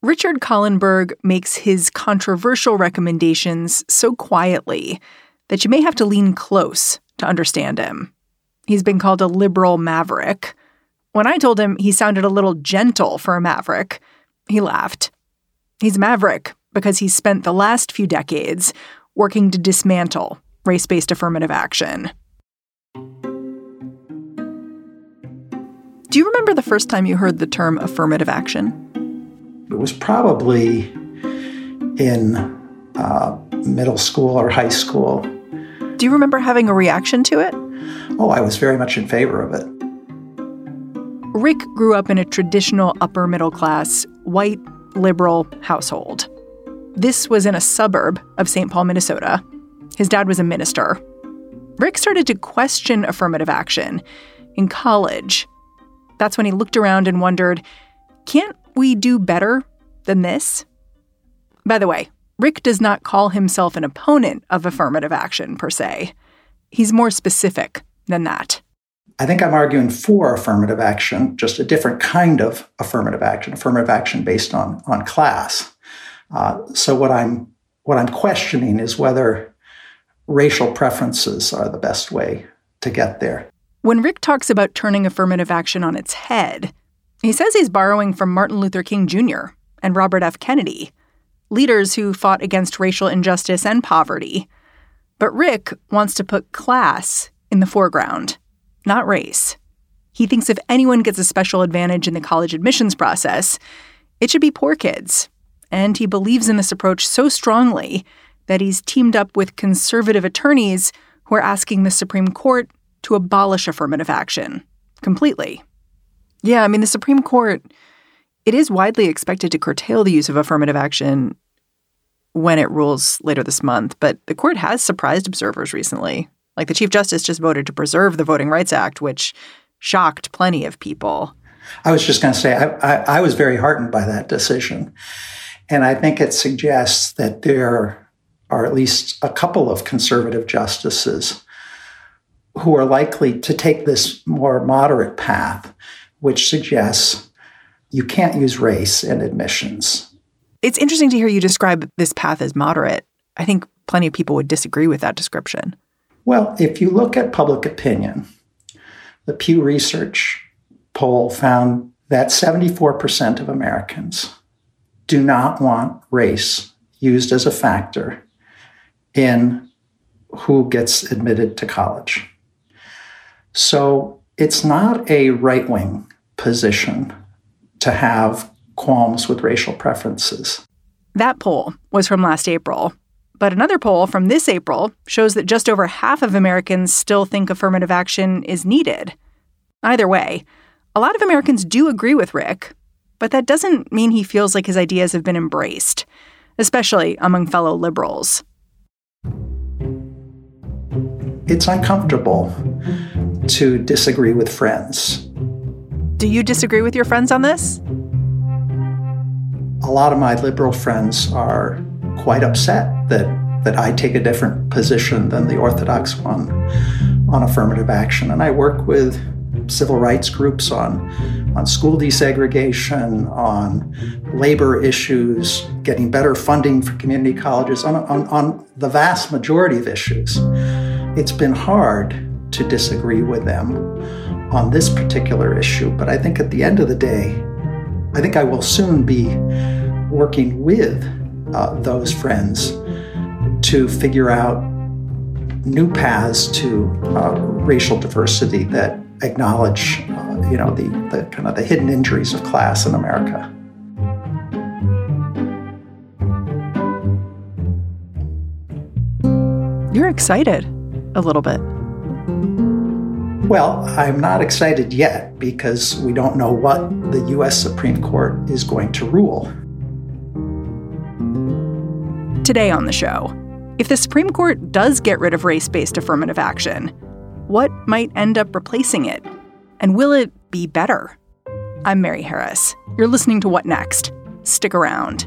Richard Kahlenberg makes his controversial recommendations so quietly that you may have to lean close to understand him. He's been called a liberal maverick. When I told him he sounded a little gentle for a maverick, he laughed. He's a maverick because he's spent the last few decades working to dismantle race based affirmative action. Do you remember the first time you heard the term affirmative action? It was probably in uh, middle school or high school. Do you remember having a reaction to it? Oh, I was very much in favor of it. Rick grew up in a traditional upper middle class, white, liberal household. This was in a suburb of St. Paul, Minnesota. His dad was a minister. Rick started to question affirmative action in college. That's when he looked around and wondered can't we do better than this? By the way, Rick does not call himself an opponent of affirmative action per se. He's more specific than that. I think I'm arguing for affirmative action, just a different kind of affirmative action, affirmative action based on, on class. Uh, so what I'm what I'm questioning is whether racial preferences are the best way to get there. When Rick talks about turning affirmative action on its head, he says he's borrowing from Martin Luther King Jr. and Robert F. Kennedy, leaders who fought against racial injustice and poverty. But Rick wants to put class in the foreground, not race. He thinks if anyone gets a special advantage in the college admissions process, it should be poor kids and he believes in this approach so strongly that he's teamed up with conservative attorneys who are asking the Supreme Court to abolish affirmative action completely. Yeah, I mean, the Supreme Court, it is widely expected to curtail the use of affirmative action when it rules later this month, but the court has surprised observers recently. Like the Chief Justice just voted to preserve the Voting Rights Act, which shocked plenty of people. I was just going to say, I, I, I was very heartened by that decision. And I think it suggests that there are at least a couple of conservative justices who are likely to take this more moderate path, which suggests you can't use race in admissions. It's interesting to hear you describe this path as moderate. I think plenty of people would disagree with that description. Well, if you look at public opinion, the Pew Research poll found that 74% of Americans do not want race used as a factor in who gets admitted to college. So it's not a right wing position to have qualms with racial preferences. That poll was from last April. But another poll from this April shows that just over half of Americans still think affirmative action is needed. Either way, a lot of Americans do agree with Rick but that doesn't mean he feels like his ideas have been embraced, especially among fellow liberals. It's uncomfortable to disagree with friends. Do you disagree with your friends on this? A lot of my liberal friends are quite upset that, that I take a different position than the orthodox one on affirmative action. And I work with civil rights groups on, on school desegregation, on labor issues, getting better funding for community colleges, on, on, on the vast majority of issues. It's been hard to disagree with them on this particular issue, but I think at the end of the day, I think I will soon be working with uh, those friends to figure out new paths to uh, racial diversity that acknowledge, uh, you know, the, the kind of the hidden injuries of class in America. You're excited a little bit. Well, I'm not excited yet because we don't know what the U.S. Supreme Court is going to rule. Today on the show, if the Supreme Court does get rid of race based affirmative action, what might end up replacing it? And will it be better? I'm Mary Harris. You're listening to What Next? Stick around.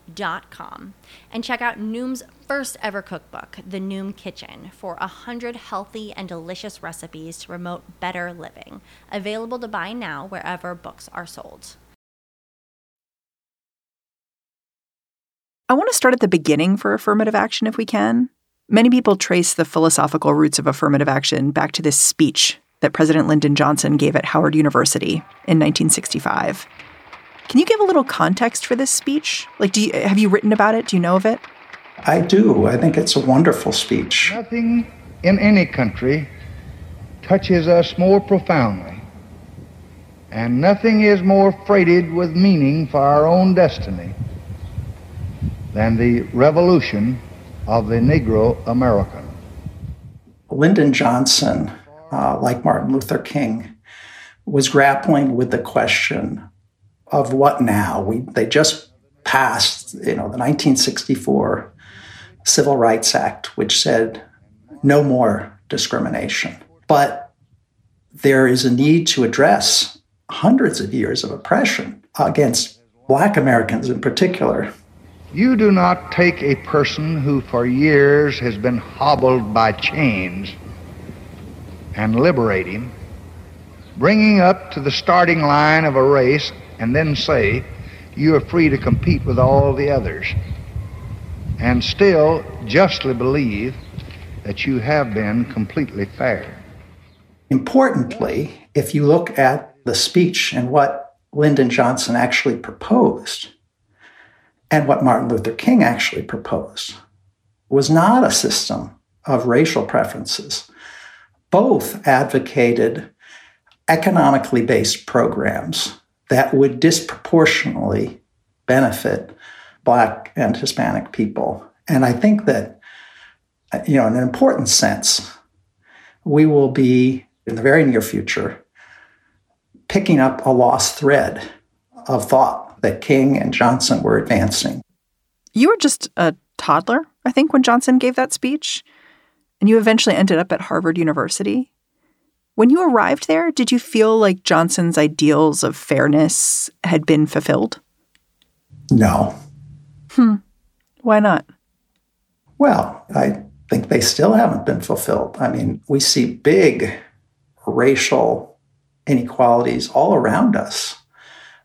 noom.com and check out Noom's first ever cookbook, The Noom Kitchen, for 100 healthy and delicious recipes to promote better living. Available to buy now wherever books are sold. I want to start at the beginning for affirmative action if we can. Many people trace the philosophical roots of affirmative action back to this speech that President Lyndon Johnson gave at Howard University in 1965. Can you give a little context for this speech? Like, do you, have you written about it? Do you know of it? I do. I think it's a wonderful speech. Nothing in any country touches us more profoundly, and nothing is more freighted with meaning for our own destiny than the revolution of the Negro American. Lyndon Johnson, uh, like Martin Luther King, was grappling with the question of what now? We they just passed, you know, the 1964 Civil Rights Act, which said no more discrimination. But there is a need to address hundreds of years of oppression against black Americans in particular. You do not take a person who for years has been hobbled by chains and liberate him, bringing up to the starting line of a race and then say you are free to compete with all the others and still justly believe that you have been completely fair. Importantly, if you look at the speech and what Lyndon Johnson actually proposed and what Martin Luther King actually proposed was not a system of racial preferences. Both advocated economically based programs that would disproportionately benefit Black and Hispanic people. And I think that, you know, in an important sense, we will be in the very near future picking up a lost thread of thought that King and Johnson were advancing. You were just a toddler, I think, when Johnson gave that speech, and you eventually ended up at Harvard University. When you arrived there, did you feel like Johnson's ideals of fairness had been fulfilled? No. Hmm. Why not? Well, I think they still haven't been fulfilled. I mean, we see big racial inequalities all around us.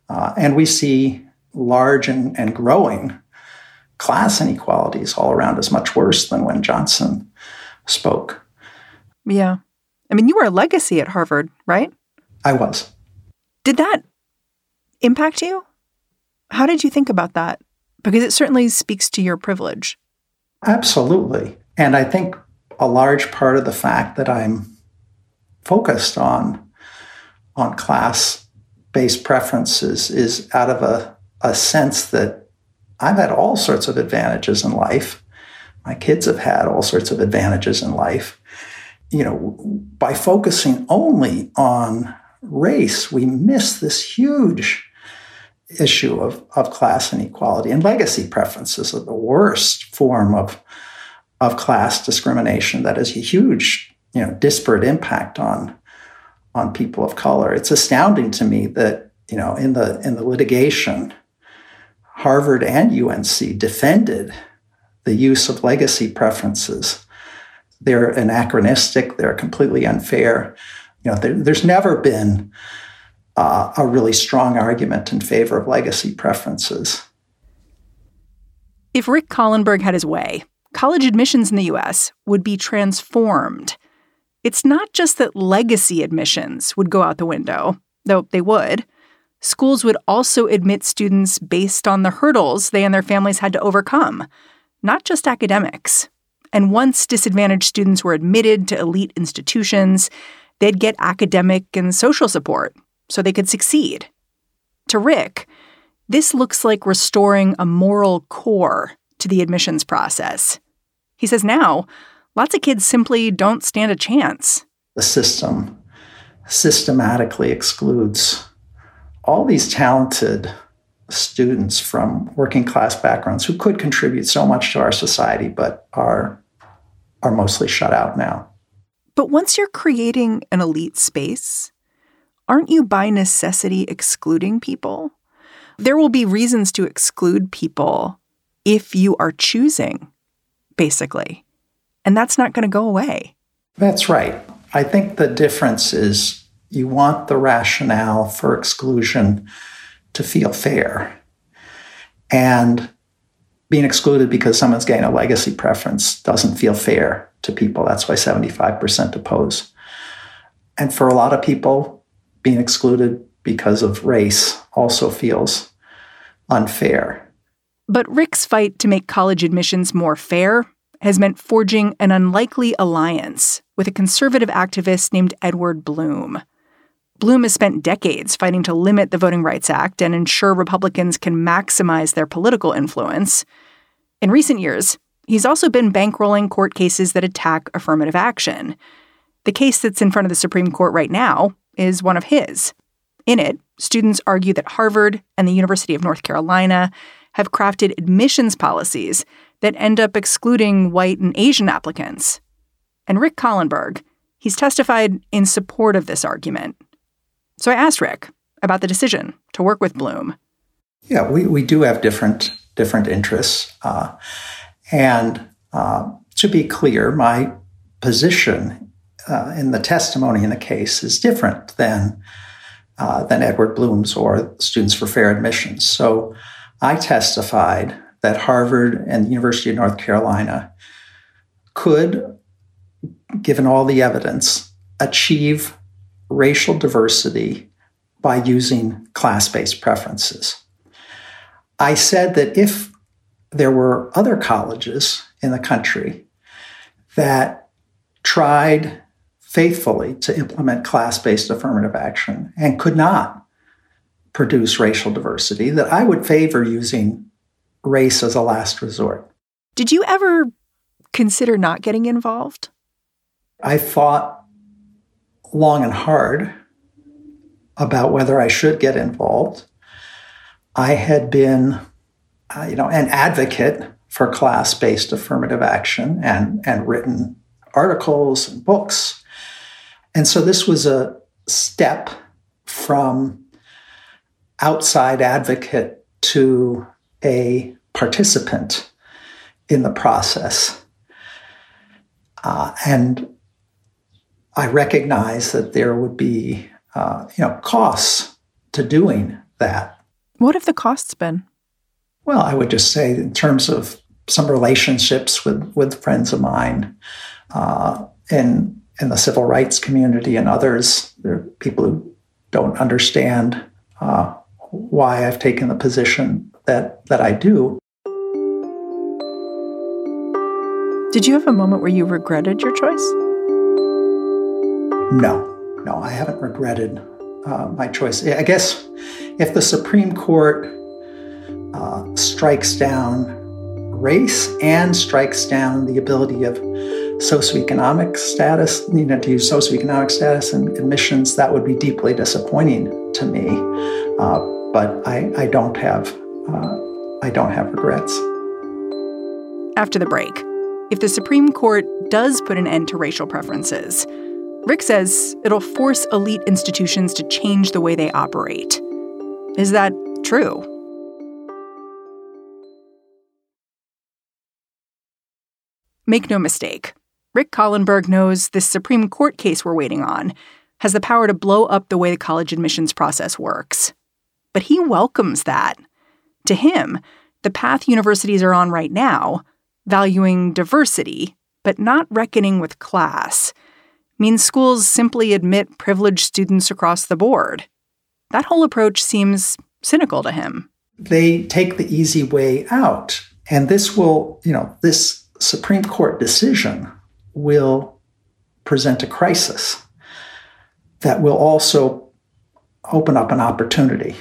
Uh, and we see large and, and growing class inequalities all around us, much worse than when Johnson spoke. Yeah. I mean, you were a legacy at Harvard, right? I was. Did that impact you? How did you think about that? Because it certainly speaks to your privilege. Absolutely. And I think a large part of the fact that I'm focused on on class based preferences is out of a, a sense that I've had all sorts of advantages in life. My kids have had all sorts of advantages in life you know, by focusing only on race, we miss this huge issue of, of class inequality and legacy preferences are the worst form of, of class discrimination that has a huge, you know, disparate impact on, on people of color. It's astounding to me that you know, in the in the litigation, Harvard and UNC defended the use of legacy preferences. They're anachronistic. They're completely unfair. You know, there, there's never been uh, a really strong argument in favor of legacy preferences. If Rick Kahlenberg had his way, college admissions in the U.S. would be transformed. It's not just that legacy admissions would go out the window, though they would schools would also admit students based on the hurdles they and their families had to overcome, not just academics. And once disadvantaged students were admitted to elite institutions, they'd get academic and social support so they could succeed. To Rick, this looks like restoring a moral core to the admissions process. He says now, lots of kids simply don't stand a chance. The system systematically excludes all these talented students from working class backgrounds who could contribute so much to our society but are are mostly shut out now. But once you're creating an elite space, aren't you by necessity excluding people? There will be reasons to exclude people if you are choosing, basically. And that's not going to go away. That's right. I think the difference is you want the rationale for exclusion to feel fair. And being excluded because someone's getting a legacy preference doesn't feel fair to people. That's why 75% oppose. And for a lot of people, being excluded because of race also feels unfair. But Rick's fight to make college admissions more fair has meant forging an unlikely alliance with a conservative activist named Edward Blum. Blum has spent decades fighting to limit the Voting Rights Act and ensure Republicans can maximize their political influence. In recent years, he's also been bankrolling court cases that attack affirmative action. The case that's in front of the Supreme Court right now is one of his. In it, students argue that Harvard and the University of North Carolina have crafted admissions policies that end up excluding white and Asian applicants. And Rick Kahlenberg, he's testified in support of this argument. So I asked Rick about the decision to work with Blum. Yeah, we, we do have different different interests, uh, and uh, to be clear, my position uh, in the testimony in the case is different than uh, than Edward Blum's or Students for Fair Admissions. So I testified that Harvard and the University of North Carolina could, given all the evidence, achieve racial diversity by using class based preferences. I said that if there were other colleges in the country that tried faithfully to implement class based affirmative action and could not produce racial diversity, that I would favor using race as a last resort. Did you ever consider not getting involved? I thought long and hard about whether I should get involved. I had been, uh, you know, an advocate for class-based affirmative action and and written articles and books. And so this was a step from outside advocate to a participant in the process. Uh, and I recognize that there would be, uh, you know, costs to doing that. What have the costs been? Well, I would just say, in terms of some relationships with with friends of mine, uh, in in the civil rights community and others, there are people who don't understand uh, why I've taken the position that that I do. Did you have a moment where you regretted your choice? No, no, I haven't regretted uh, my choice. I guess if the Supreme Court uh, strikes down race and strikes down the ability of socioeconomic status, you know, to use socioeconomic status and admissions, that would be deeply disappointing to me. Uh, but I, I don't have, uh, I don't have regrets. After the break, if the Supreme Court does put an end to racial preferences, Rick says it'll force elite institutions to change the way they operate. Is that true? Make no mistake, Rick Kahlenberg knows this Supreme Court case we're waiting on has the power to blow up the way the college admissions process works. But he welcomes that. To him, the path universities are on right now, valuing diversity, but not reckoning with class, means schools simply admit privileged students across the board. That whole approach seems cynical to him. They take the easy way out. And this will, you know, this Supreme Court decision will present a crisis that will also open up an opportunity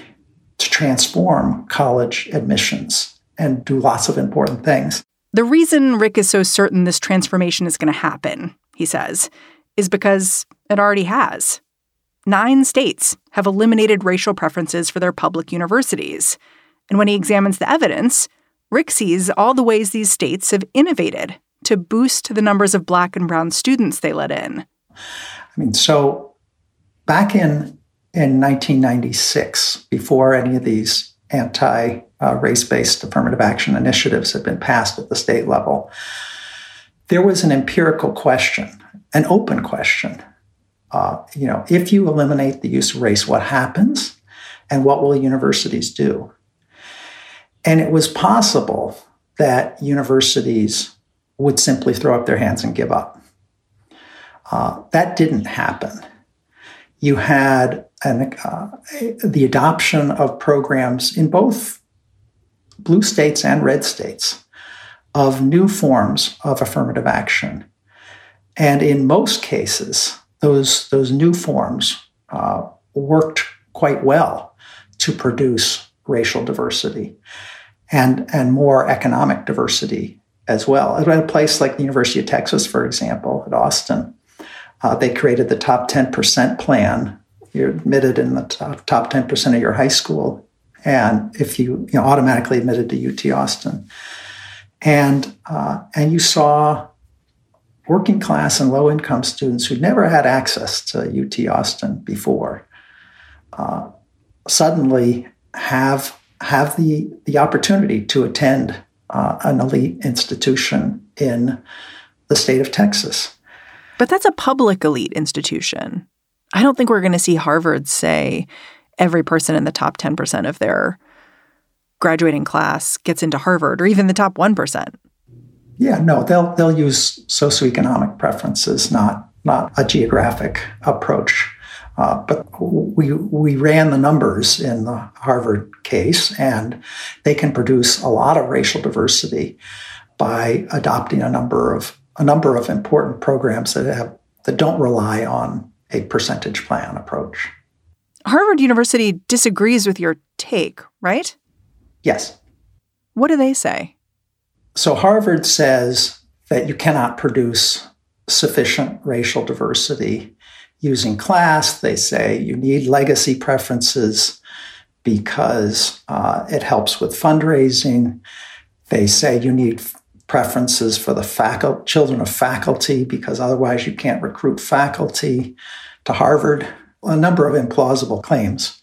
to transform college admissions and do lots of important things. The reason Rick is so certain this transformation is going to happen, he says, is because it already has. Nine states have eliminated racial preferences for their public universities. And when he examines the evidence, Rick sees all the ways these states have innovated to boost the numbers of black and brown students they let in. I mean, so back in in 1996, before any of these anti uh, race based affirmative action initiatives had been passed at the state level, there was an empirical question, an open question. Uh, you know, if you eliminate the use of race, what happens? And what will universities do? And it was possible that universities would simply throw up their hands and give up. Uh, that didn't happen. You had an, uh, the adoption of programs in both blue states and red states of new forms of affirmative action. And in most cases, those, those new forms uh, worked quite well to produce racial diversity and, and more economic diversity as well. At a place like the University of Texas, for example, at Austin, uh, they created the top 10% plan. You're admitted in the top, top 10% of your high school. And if you, you know, automatically admitted to UT Austin. And, uh, and you saw working class and low income students who'd never had access to UT Austin before uh, suddenly have have the the opportunity to attend uh, an elite institution in the state of Texas. But that's a public elite institution. I don't think we're going to see Harvard say every person in the top 10% of their graduating class gets into Harvard or even the top 1%. Yeah, no, they'll they'll use socioeconomic preferences, not not a geographic approach. Uh, but we we ran the numbers in the Harvard case, and they can produce a lot of racial diversity by adopting a number of a number of important programs that have that don't rely on a percentage plan approach. Harvard University disagrees with your take, right? Yes. What do they say? So Harvard says that you cannot produce sufficient racial diversity using class. They say you need legacy preferences because uh, it helps with fundraising. They say you need preferences for the faculty, children of faculty because otherwise you can't recruit faculty to Harvard. A number of implausible claims.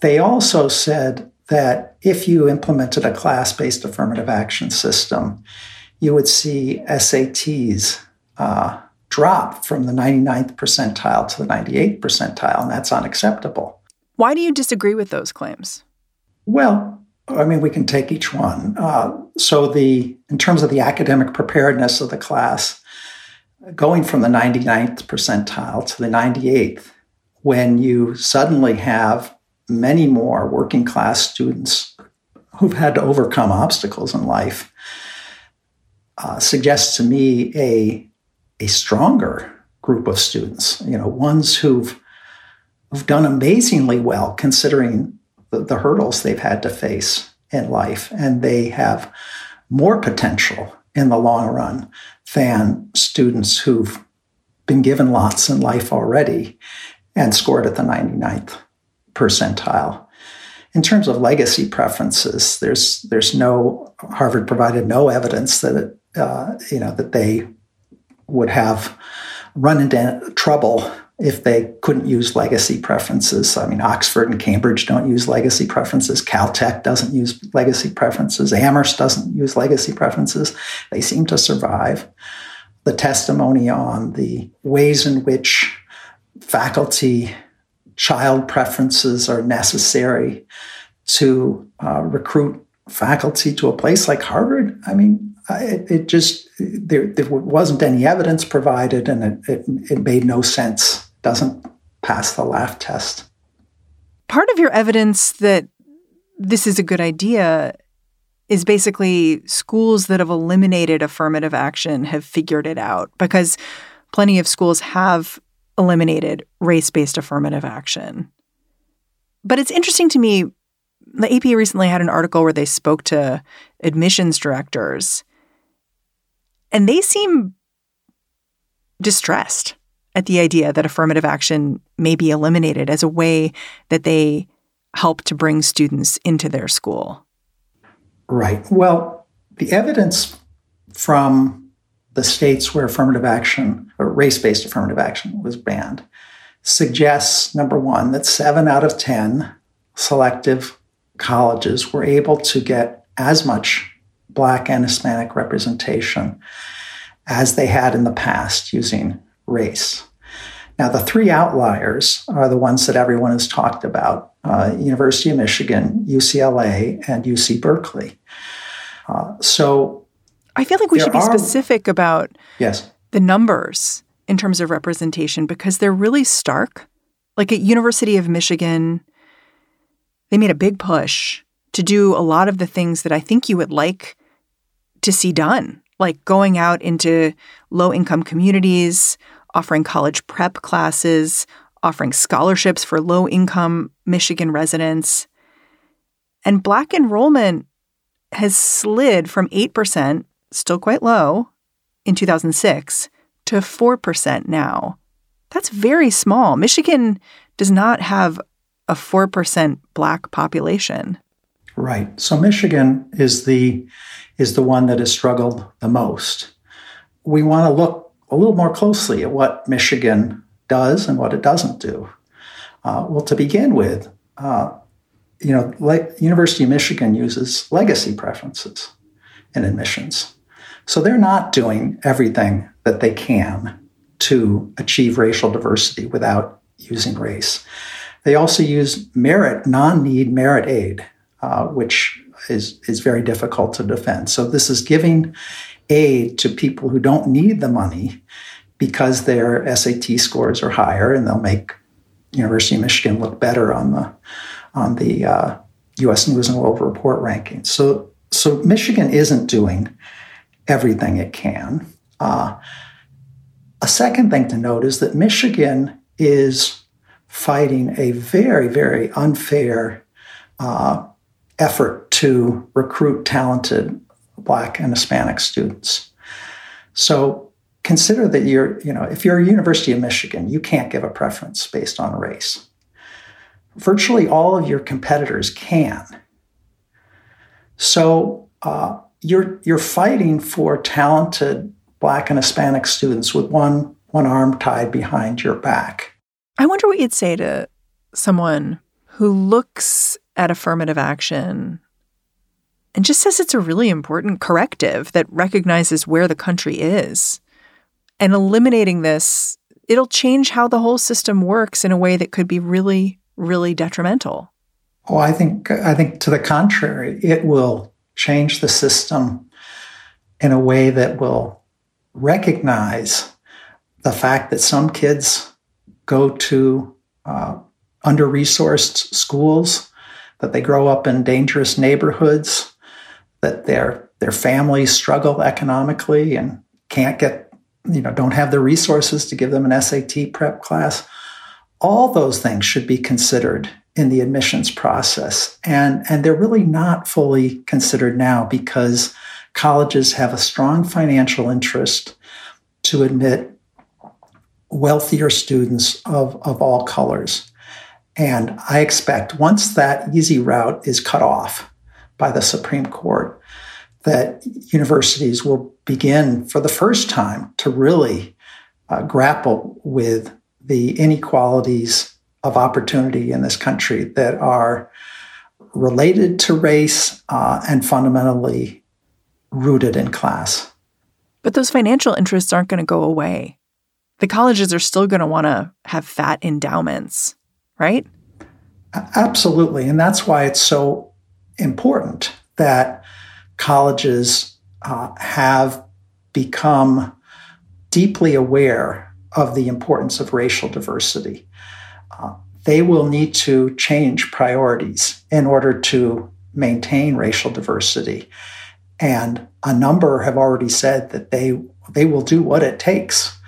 They also said that if you implemented a class based affirmative action system, you would see SATs uh, drop from the 99th percentile to the 98th percentile, and that's unacceptable. Why do you disagree with those claims? Well, I mean, we can take each one. Uh, so, the in terms of the academic preparedness of the class, going from the 99th percentile to the 98th, when you suddenly have many more working class students who've had to overcome obstacles in life, uh, suggests to me a a stronger group of students, you know, ones who've who've done amazingly well considering the, the hurdles they've had to face in life, and they have more potential in the long run than students who've been given lots in life already and scored at the 99th percentile. In terms of legacy preferences, there's there's no Harvard provided no evidence that it, uh, you know that they would have run into trouble if they couldn't use legacy preferences. I mean, Oxford and Cambridge don't use legacy preferences. Caltech doesn't use legacy preferences. Amherst doesn't use legacy preferences. They seem to survive. The testimony on the ways in which faculty child preferences are necessary to uh, recruit faculty to a place like Harvard. I mean, it, it just there, there, wasn't any evidence provided, and it, it, it made no sense. Doesn't pass the laugh test. Part of your evidence that this is a good idea is basically schools that have eliminated affirmative action have figured it out because plenty of schools have eliminated race based affirmative action. But it's interesting to me. The AP recently had an article where they spoke to admissions directors, and they seem distressed at the idea that affirmative action may be eliminated as a way that they help to bring students into their school. Right. Well, the evidence from the states where affirmative action or race based affirmative action was banned suggests number one, that seven out of 10 selective colleges were able to get as much Black and Hispanic representation as they had in the past using race. Now, the three outliers are the ones that everyone has talked about uh, University of Michigan, UCLA, and UC Berkeley. Uh, so I feel like we should be are, specific about yes. the numbers in terms of representation because they're really stark. Like at University of Michigan, they made a big push to do a lot of the things that I think you would like to see done, like going out into low income communities, offering college prep classes, offering scholarships for low income Michigan residents. And black enrollment has slid from 8% still quite low in 2006 to 4% now. That's very small. Michigan does not have a 4% black population. Right. So Michigan is the is the one that has struggled the most. We want to look a little more closely at what Michigan does and what it doesn't do. Uh, well, to begin with, uh, you know, like University of Michigan uses legacy preferences in admissions. So they're not doing everything that they can to achieve racial diversity without using race. They also use merit, non-need merit aid, uh, which is is very difficult to defend. So this is giving aid to people who don't need the money because their SAT scores are higher, and they'll make University of Michigan look better on the on the uh, U.S. News and World Report rankings. So so Michigan isn't doing everything it can. Uh, a second thing to note is that Michigan is fighting a very, very unfair uh, effort to recruit talented Black and Hispanic students. So consider that you're, you know, if you're a University of Michigan, you can't give a preference based on race. Virtually all of your competitors can. So uh, you're you're fighting for talented black and Hispanic students with one one arm tied behind your back. I wonder what you'd say to someone who looks at affirmative action and just says it's a really important corrective that recognizes where the country is. And eliminating this, it'll change how the whole system works in a way that could be really, really detrimental. Oh, I think I think to the contrary, it will change the system in a way that will recognize the fact that some kids go to uh, under resourced schools, that they grow up in dangerous neighborhoods, that their, their families struggle economically and can't get, you know, don't have the resources to give them an SAT prep class. All those things should be considered in the admissions process. And, and they're really not fully considered now because colleges have a strong financial interest to admit wealthier students of, of all colors. And I expect once that easy route is cut off by the Supreme Court, that universities will begin for the first time to really uh, grapple with the inequalities of opportunity in this country that are related to race uh, and fundamentally rooted in class. But those financial interests aren't going to go away. The colleges are still going to want to have fat endowments, right? Absolutely. And that's why it's so important that colleges uh, have become deeply aware of the importance of racial diversity. They will need to change priorities in order to maintain racial diversity. And a number have already said that they, they will do what it takes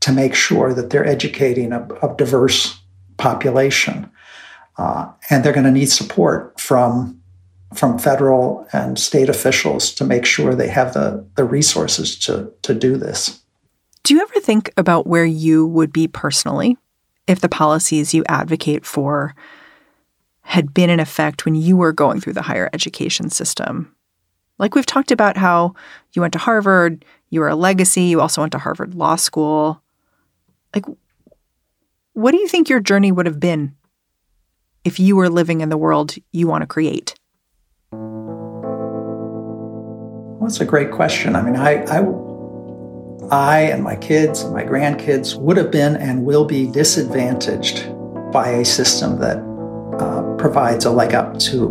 to make sure that they're educating a, a diverse population. Uh, and they're going to need support from from federal and state officials to make sure they have the, the resources to, to do this. Do you ever think about where you would be personally if the policies you advocate for had been in effect when you were going through the higher education system? Like we've talked about how you went to Harvard, you were a legacy, you also went to Harvard Law School. Like, what do you think your journey would have been if you were living in the world you want to create? Well, that's a great question. I mean, I, I, I and my kids and my grandkids would have been and will be disadvantaged by a system that uh, provides a leg up to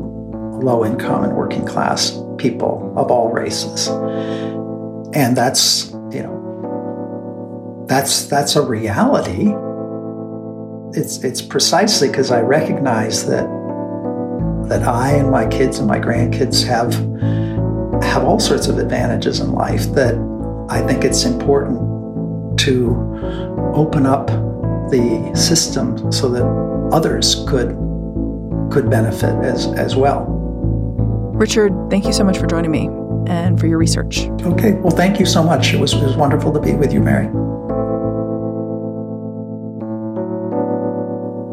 low income and working class people of all races. And that's, you know, that's that's a reality. It's it's precisely because I recognize that that I and my kids and my grandkids have have all sorts of advantages in life that I think it's important to open up the system so that others could could benefit as as well. Richard, thank you so much for joining me and for your research. Okay, well, thank you so much. It was, it was wonderful to be with you, Mary.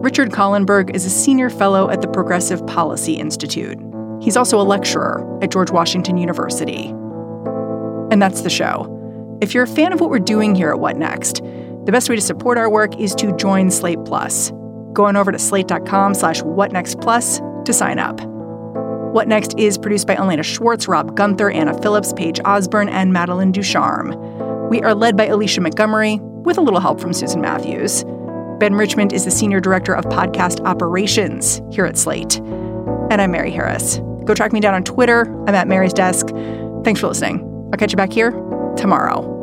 Richard Kahlenberg is a senior fellow at the Progressive Policy Institute. He's also a lecturer at George Washington University. And that's the show. If you're a fan of what we're doing here at What Next, the best way to support our work is to join Slate Plus. Go on over to slate.com slash whatnextplus to sign up. What Next is produced by Elena Schwartz, Rob Gunther, Anna Phillips, Paige Osborne, and Madeline Ducharme. We are led by Alicia Montgomery, with a little help from Susan Matthews. Ben Richmond is the Senior Director of Podcast Operations here at Slate. And I'm Mary Harris. Go track me down on Twitter. I'm at Mary's Desk. Thanks for listening. I'll catch you back here tomorrow.